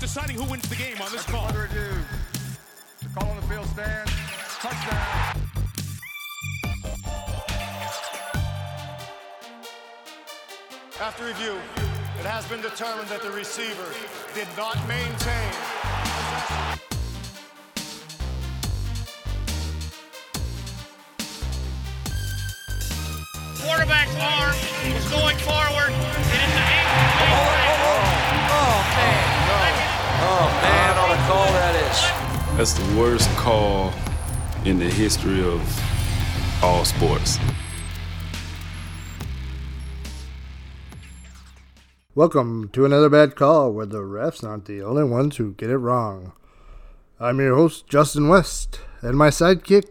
deciding who wins the game on this call. Further ado, the call on the field stands. Touchdown. After review, it has been determined that the receiver did not maintain That's the worst call in the history of all sports. Welcome to another bad call where the refs aren't the only ones who get it wrong. I'm your host, Justin West, and my sidekick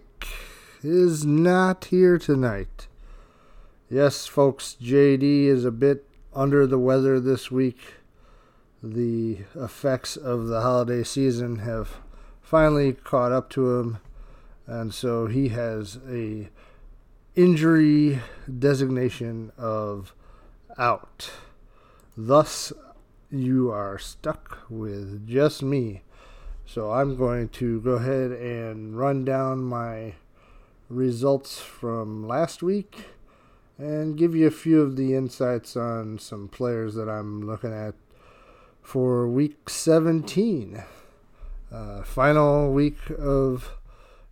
is not here tonight. Yes, folks, JD is a bit under the weather this week. The effects of the holiday season have finally caught up to him, and so he has a injury designation of out. Thus, you are stuck with just me. So I'm going to go ahead and run down my results from last week and give you a few of the insights on some players that I'm looking at for week 17. Uh, final week of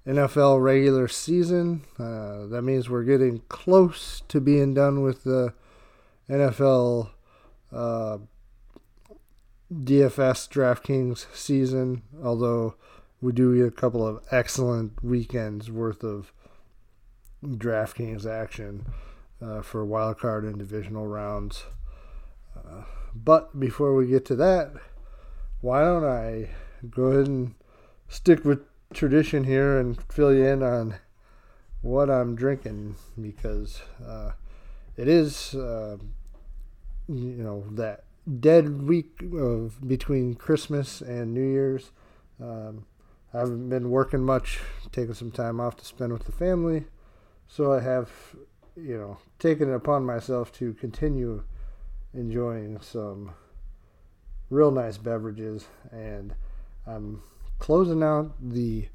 NFL regular season. Uh, that means we're getting close to being done with the NFL uh, DFS DraftKings season, although we do get a couple of excellent weekends worth of DraftKings action uh, for wild card and divisional rounds. Uh, but before we get to that, why don't I go ahead and stick with tradition here and fill you in on what I'm drinking because uh, it is, uh, you know, that dead week of between Christmas and New Year's. Um, I haven't been working much, taking some time off to spend with the family, so I have, you know, taken it upon myself to continue enjoying some real nice beverages, and I'm closing out the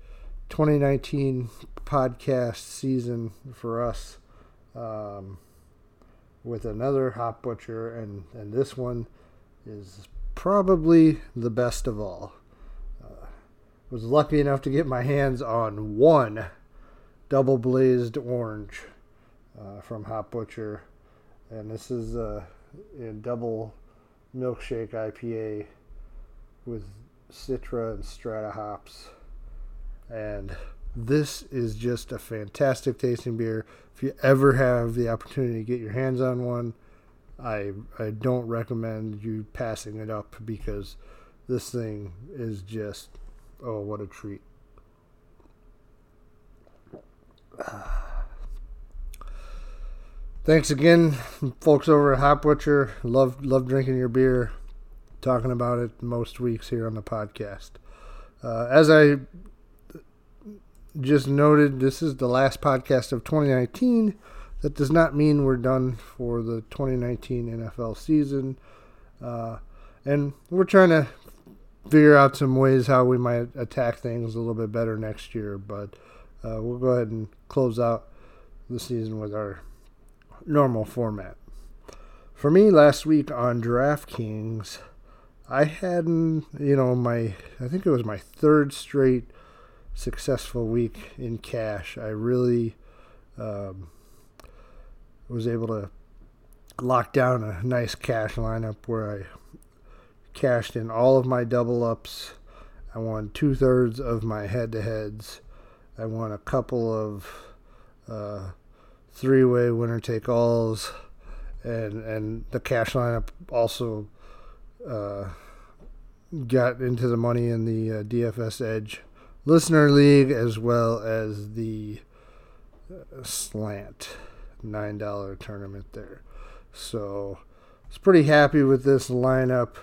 2019 podcast season for us um, with another hop butcher, and and this one is probably the best of all. Uh, was lucky enough to get my hands on one double blazed orange uh, from Hop Butcher, and this is a, a double milkshake IPA with Citra and Strata hops, and this is just a fantastic tasting beer. If you ever have the opportunity to get your hands on one, I I don't recommend you passing it up because this thing is just oh what a treat. Thanks again, folks over at Hop Butcher. Love love drinking your beer, talking about it most weeks here on the podcast. Uh, as I just noted, this is the last podcast of 2019. That does not mean we're done for the 2019 NFL season. Uh, and we're trying to figure out some ways how we might attack things a little bit better next year. But uh, we'll go ahead and close out the season with our normal format. For me, last week on DraftKings, I hadn't, you know, my, I think it was my third straight successful week in cash. I really um, was able to lock down a nice cash lineup where I cashed in all of my double ups. I won two thirds of my head to heads. I won a couple of uh, three way winner take alls, and and the cash lineup also uh, got into the money in the uh, DFS Edge Listener League as well as the uh, Slant nine dollar tournament there. So I was pretty happy with this lineup.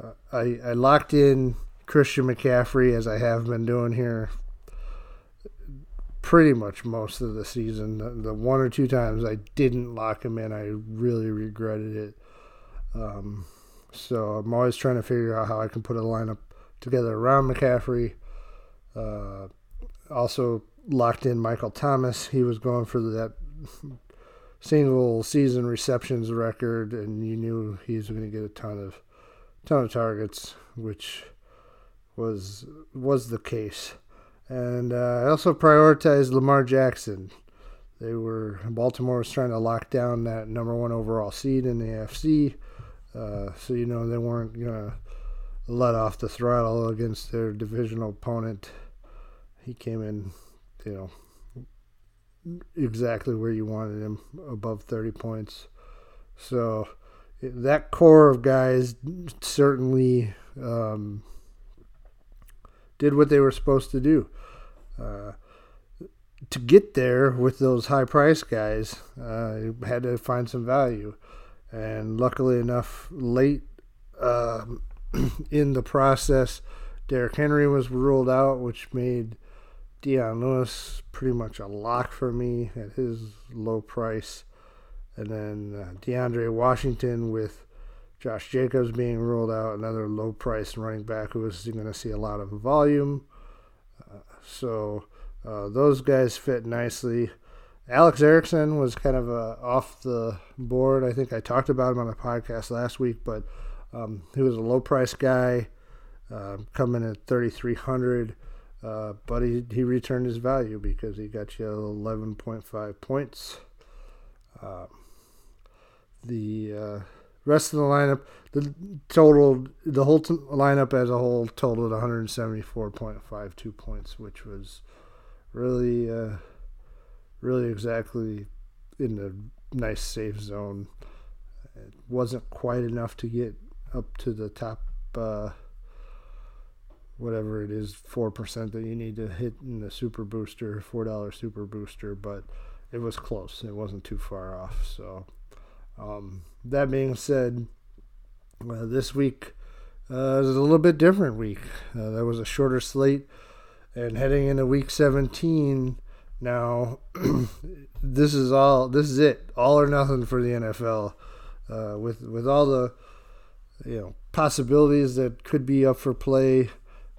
Uh, I I locked in Christian McCaffrey as I have been doing here pretty much most of the season. The, the, one or two times I didn't lock him in, I really regretted it. Um, So I'm always trying to figure out how I can put a lineup together around McCaffrey. Uh, also locked in Michael Thomas. He was going for that single season receptions record, and you knew he was going to get a ton of ton of targets, which was was the case. And uh, I also prioritized Lamar Jackson. They were Baltimore was trying to lock down that number one overall seed in the AFC, uh, so you know they weren't gonna let off the throttle against their divisional opponent. He came in, you know, exactly where you wanted him, above 30 points. So that core of guys certainly um, did what they were supposed to do. Uh, to get there with those high price guys, uh, had to find some value. And luckily enough, late uh, in the process, Derrick Henry was ruled out, which made Dion Lewis pretty much a lock for me at his low price. And then uh, DeAndre Washington with Josh Jacobs being ruled out, another low price running back who is going to see a lot of volume. Uh, so uh, those guys fit nicely. Alex Erickson was kind of uh, off the board. I think I talked about him on the podcast last week, but um, he was a low price guy, uh, coming at 3,300. Uh, but he, he returned his value because he got you 11.5 points. Uh, the uh, rest of the lineup, the total, the whole t- lineup as a whole totaled 174.52 points, which was really, uh, really exactly in the nice safe zone. It wasn't quite enough to get up to the top, uh, whatever it is, four percent that you need to hit in the super booster, four dollar super booster, but it was close. It wasn't too far off. So, um, that being said, uh, this week uh, is a little bit different week. Uh, there was a shorter slate, and heading into week 17 now, this is all. This is it. All or nothing for the NFL. Uh, with with all the you know possibilities that could be up for play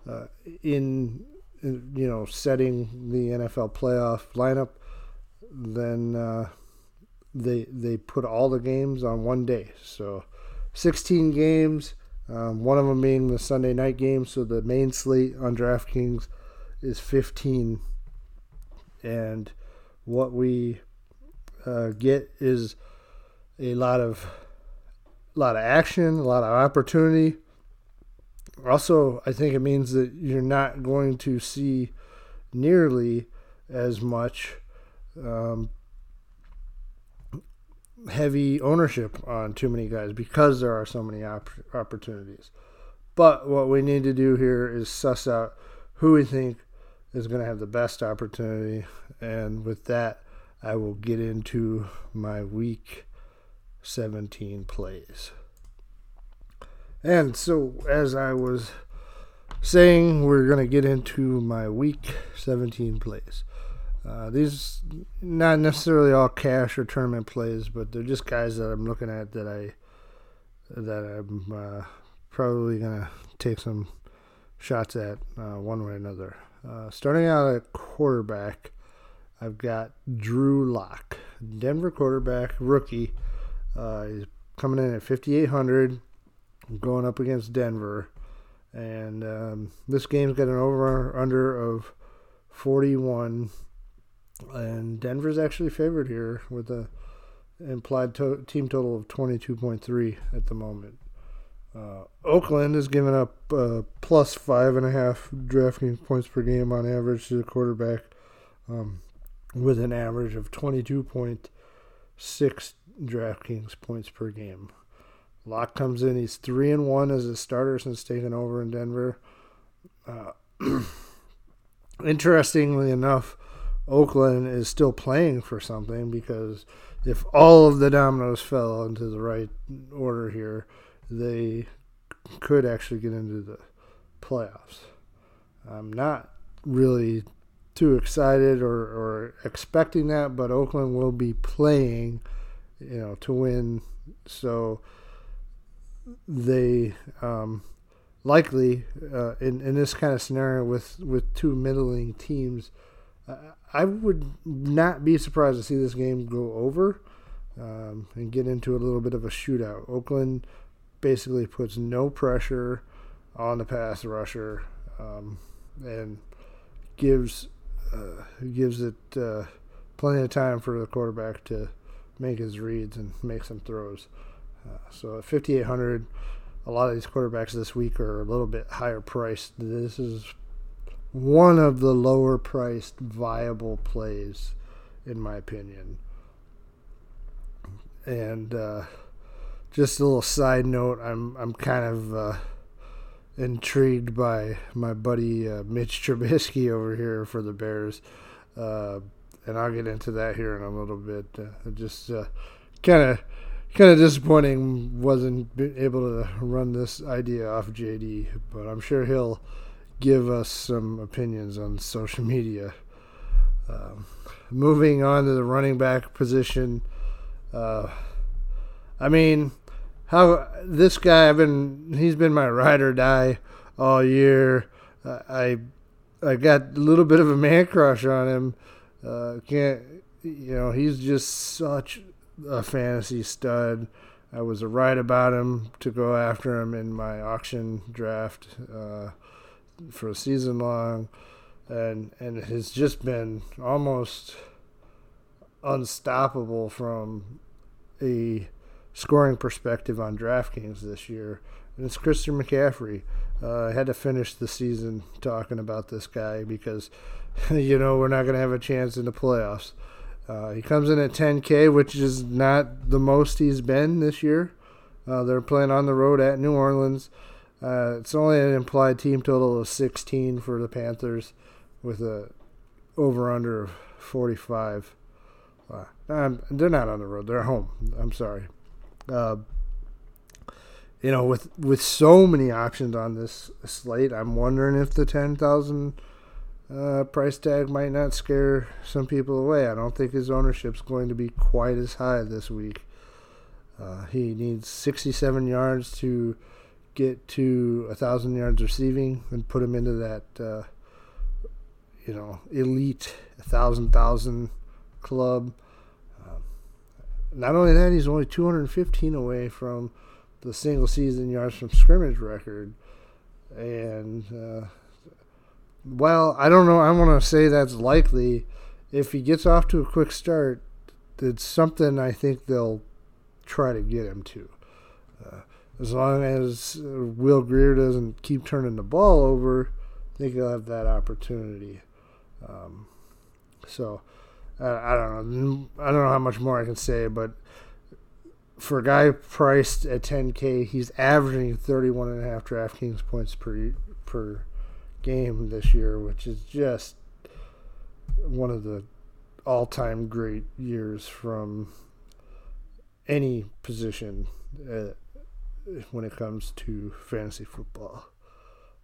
uh, in, in, you know setting the NFL playoff lineup, then uh, they they put all the games on one day. So 16 games, um, one of them being the Sunday night game. So the main slate on DraftKings is 15, and what we uh, get is a lot of a lot of action, a lot of opportunity. Also, I think it means that you're not going to see nearly as much um, heavy ownership on too many guys because there are so many op- opportunities. But what we need to do here is suss out who we think is going to have the best opportunity. And with that, I will get into my week 17 plays. And so, as I was saying, we're going to get into my week 17 plays. Uh, these not necessarily all cash or tournament plays, but they're just guys that I'm looking at that I that I'm uh, probably gonna take some shots at uh, one way or another. Uh, starting out at quarterback, I've got Drew Lock, Denver quarterback, rookie. Uh, he's coming in at 5,800, going up against Denver. And um, this game's got an over under of 41. And Denver's actually favored here with a implied to- team total of 22.3 at the moment. Uh, Oakland is giving up uh, plus five and a half DraftKings points per game on average to the quarterback, um, with an average of 22.6 DraftKings points per game. Lock comes in. He's three and one as a starter since taking over in Denver. Uh, interestingly enough, Oakland is still playing for something because if all of the dominoes fell into the right order here, they could actually get into the playoffs. I'm not really too excited or, or expecting that, but Oakland will be playing, you know, to win. So they um, likely uh, in in this kind of scenario with with two middling teams, uh, I would not be surprised to see this game go over um, and get into a little bit of a shootout. Oakland basically puts no pressure on the pass rusher um, and gives uh, gives it uh, plenty of time for the quarterback to make his reads and make some throws. Uh, so at 5,800, a lot of these quarterbacks this week are a little bit higher priced. This is one of the lower priced viable plays, in my opinion. And uh, just a little side note, I'm I'm kind of uh, intrigued by my buddy uh, Mitch Trubisky over here for the Bears, uh, and I'll get into that here in a little bit. Uh, just kind of kind of disappointing wasn't able to run this idea off JD, but I'm sure he'll give us some opinions on social media. Um, moving on to the running back position, uh, I mean, how this guy I've been he's been my ride or die all year. Uh, I I got a little bit of a man crush on him. Uh, can't you know he's just such a fantasy stud. I was right about him to go after him in my auction draft uh, for a season long, and and it has just been almost unstoppable from a scoring perspective on DraftKings this year. And it's Christian McCaffrey. Uh, I had to finish the season talking about this guy because, you know, we're not going to have a chance in the playoffs. Uh, he comes in at 10K, which is not the most he's been this year. Uh, they're playing on the road at New Orleans. Uh, it's only an implied team total of 16 for the Panthers, with a over under of 45. Um, they're not on the road; they're home. I'm sorry. Uh, you know, with with so many options on this slate, I'm wondering if the 10,000 uh, price tag might not scare some people away. I don't think his ownership's going to be quite as high this week. Uh, he needs 67 yards to get to a thousand yards receiving and put him into that, uh, you know, elite thousand thousand club. Not only that, he's only 215 away from the single season yards from scrimmage record, and uh, well, I don't know. I want to say that's likely. If he gets off to a quick start, it's something I think they'll try to get him to. Uh, as long as Will Grier doesn't keep turning the ball over, I think he'll have that opportunity. Um, so I don't know. I don't know how much more I can say, but for a guy priced at 10K, he's averaging 31 and a half DraftKings points per per game this year, which is just one of the all-time great years from any position uh, when it comes to fantasy football.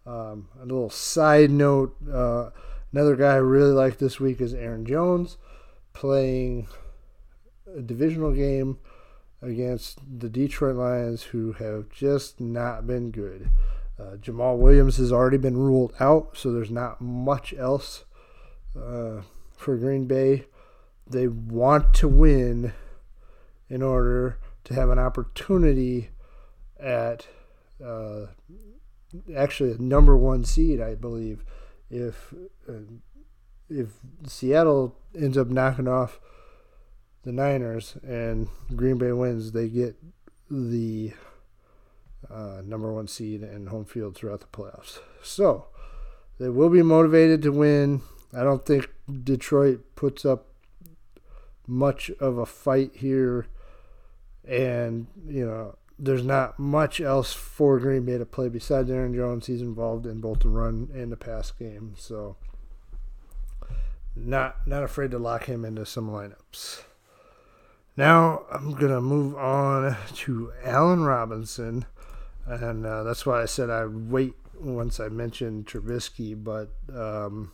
Um, a little side note: uh, another guy I really like this week is Aaron Jones, playing a divisional game against the Detroit Lions, who have just not been good. Uh, Jamaal Williams has already been ruled out, so there's not much else uh, for Green Bay. They want to win in order to have an opportunity at uh, actually a number one seed, I believe. If uh, if Seattle ends up knocking off the Niners and Green Bay wins, they get the uh, number one seed and home field throughout the playoffs. So they will be motivated to win. I don't think Detroit puts up much of a fight here, and you know there's not much else for Green Bay to play besides Aaron Jones. He's involved in both the run and the pass game, so not not afraid to lock him into some lineups. Now I'm gonna move on to Allen Robinson and uh, that's why I said I'd wait once I mentioned Trubisky. But um,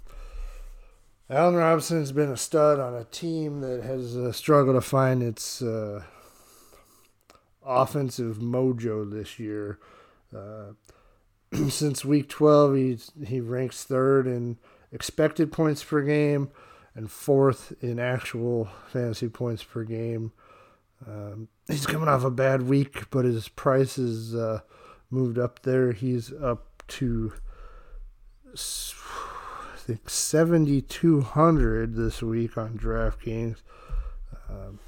Allen Robinson's been a stud on a team that has uh, struggled to find its uh, offensive mojo this year. Uh, since week 12, he he ranks third in expected points per game and fourth in actual fantasy points per game. Um, he's coming off a bad week, but his price uh, moved up there. He's up to I think 7,200 this week on DraftKings. Um,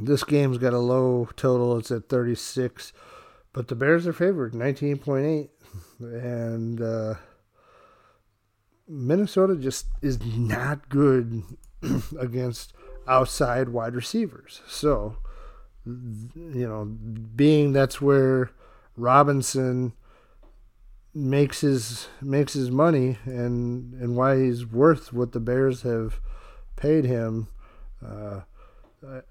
this game's got a low total. It's at 36, but the Bears are favored 19.8, and uh, Minnesota just is not good against outside wide receivers. So, you know, being that's where Robinson makes his makes his money and and why he's worth what the Bears have paid him. Uh,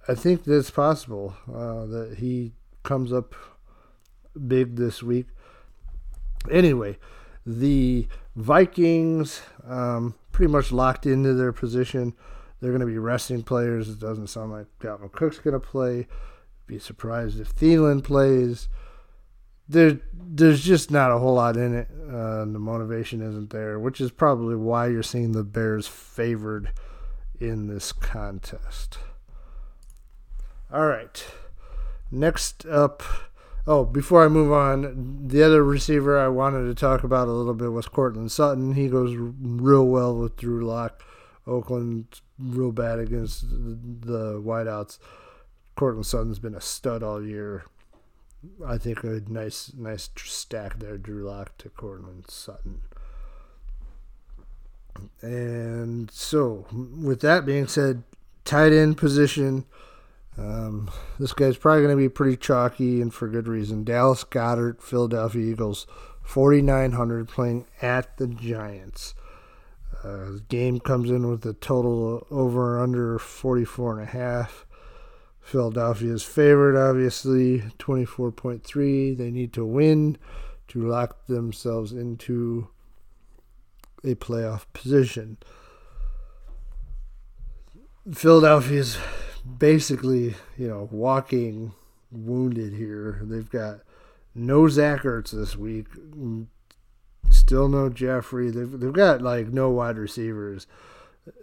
I think that's possible uh, that he comes up big this week. Anyway, the Vikings um, pretty much locked into their position. They're going to be resting players. It doesn't sound like Dalvin Cook's going to play. Be surprised if Thielen plays there there's just not a whole lot in it. Uh, the motivation isn't there, which is probably why you're seeing the Bears favored in this contest. All right. Next up, oh, before I move on, the other receiver I wanted to talk about a little bit was Courtland Sutton. He goes real well with Drew Lock. Oakland real bad against the wideouts. Courtland Sutton's been a stud all year. I think a nice nice stack there, Drew Lock to Courtland Sutton. And so, with that being said, tight end position. Um, this guy's probably going to be pretty chalky and for good reason. Dallas Goedert, Philadelphia Eagles, 4,900 playing at the Giants. Uh, the game comes in with a total over under 44 and a half. Philadelphia's favorite, obviously, 24.3. They need to win to lock themselves into a playoff position. Philadelphia's basically, you know, walking wounded here. They've got no Zach Ertz this week, still no Jeffery. They've, they've got like no wide receivers.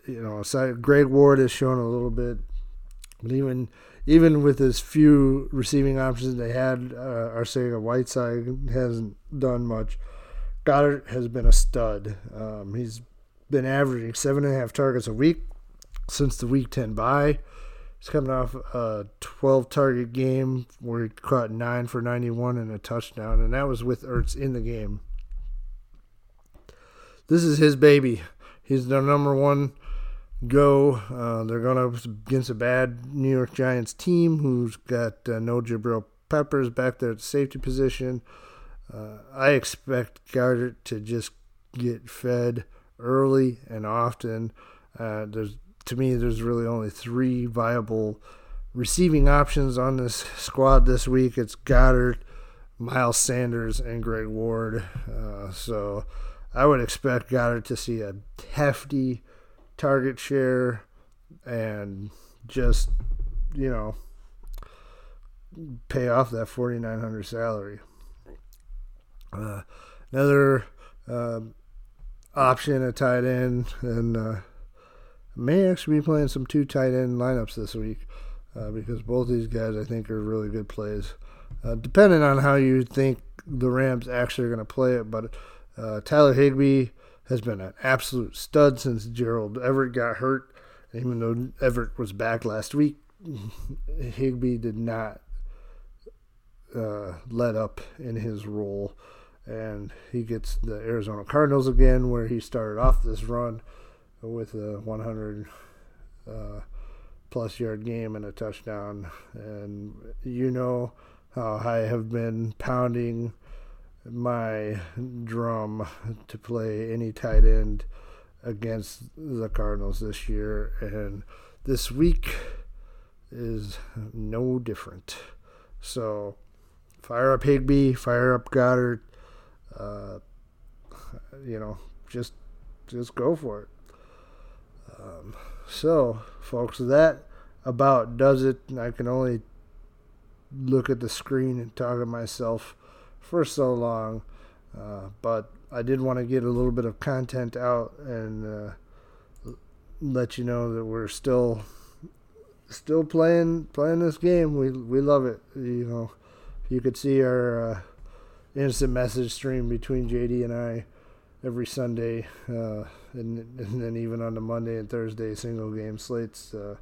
You know, Greg Ward has shown a little bit, but even even with as few receiving options they had, uh, Arcega Whiteside hasn't done much. Goedert has been a stud. Um, he's been averaging seven and a half targets a week since the week 10 bye. He's coming off a 12 target game where he caught 9 for 91 and a touchdown, and that was with Ertz in the game. This is his baby. He's their number one go. Uh, they're going up against a bad New York Giants team who's got uh, no Jabril Peppers back there at the safety position. Uh, I expect Goedert to just get fed early and often. Uh, there's to me, there's really only three viable receiving options on this squad this week. It's Goedert, Miles Sanders, and Greg Ward. Uh, so I would expect Goedert to see a hefty target share and just, you know, pay off that 4900 salary. Uh, another uh, option at tight end, and uh, may actually be playing some two tight end lineups this week uh, because both these guys I think are really good plays. Uh, depending on how you think the Rams actually are going to play it, but uh, Tyler Higbee has been an absolute stud since Gerald Everett got hurt. Even though Everett was back last week, Higbee did not uh, let up in his role. And he gets the Arizona Cardinals again, where he started off this run with a 100 uh, plus yard game and a touchdown. And you know how I have been pounding my drum to play any tight end against the Cardinals this year, and this week is no different. So, fire up Higbee, fire up Goedert. Uh, you know, just just go for it. Um, so, folks, that about does it. I can only look at the screen and talk to myself for so long. Uh, but I did want to get a little bit of content out and uh, let you know that we're still still playing playing this game. We we love it. You know, you could see our uh, instant message stream between JD and I every Sunday, uh, and and then even on the Monday and Thursday single game slates. Uh,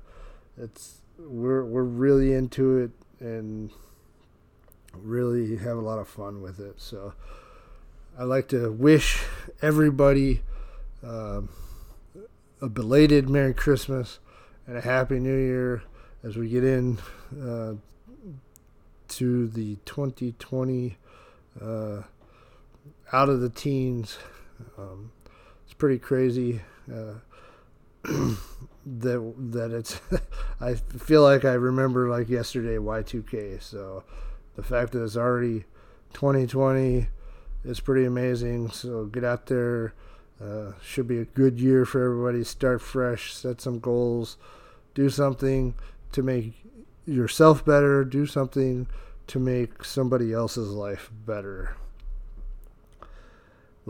it's we're we're really into it and really have a lot of fun with it. So I'd like to wish everybody uh, a belated Merry Christmas and a Happy New Year as we get in uh, to the 2020 uh, out of the teens. Um, it's pretty crazy uh, that that it's. I feel like I remember like yesterday Y2K. So the fact that it's already 2020 is pretty amazing. So get out there. Uh, should be a good year for everybody. Start fresh, set some goals, do something to make yourself better, do something to make somebody else's life better.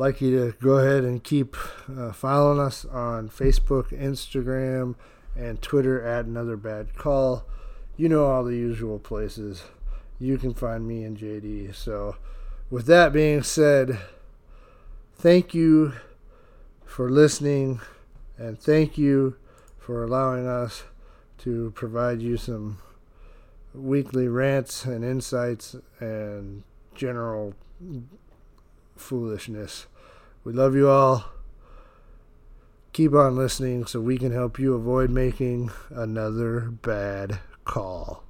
Like you to go ahead and keep uh, following us on Facebook, Instagram, and Twitter at Another Bad Call. You know all the usual places. You can find me and JD. So, with that being said, thank you for listening and thank you for allowing us to provide you some weekly rants and insights and general foolishness. We love you all. Keep on listening so we can help you avoid making another bad call.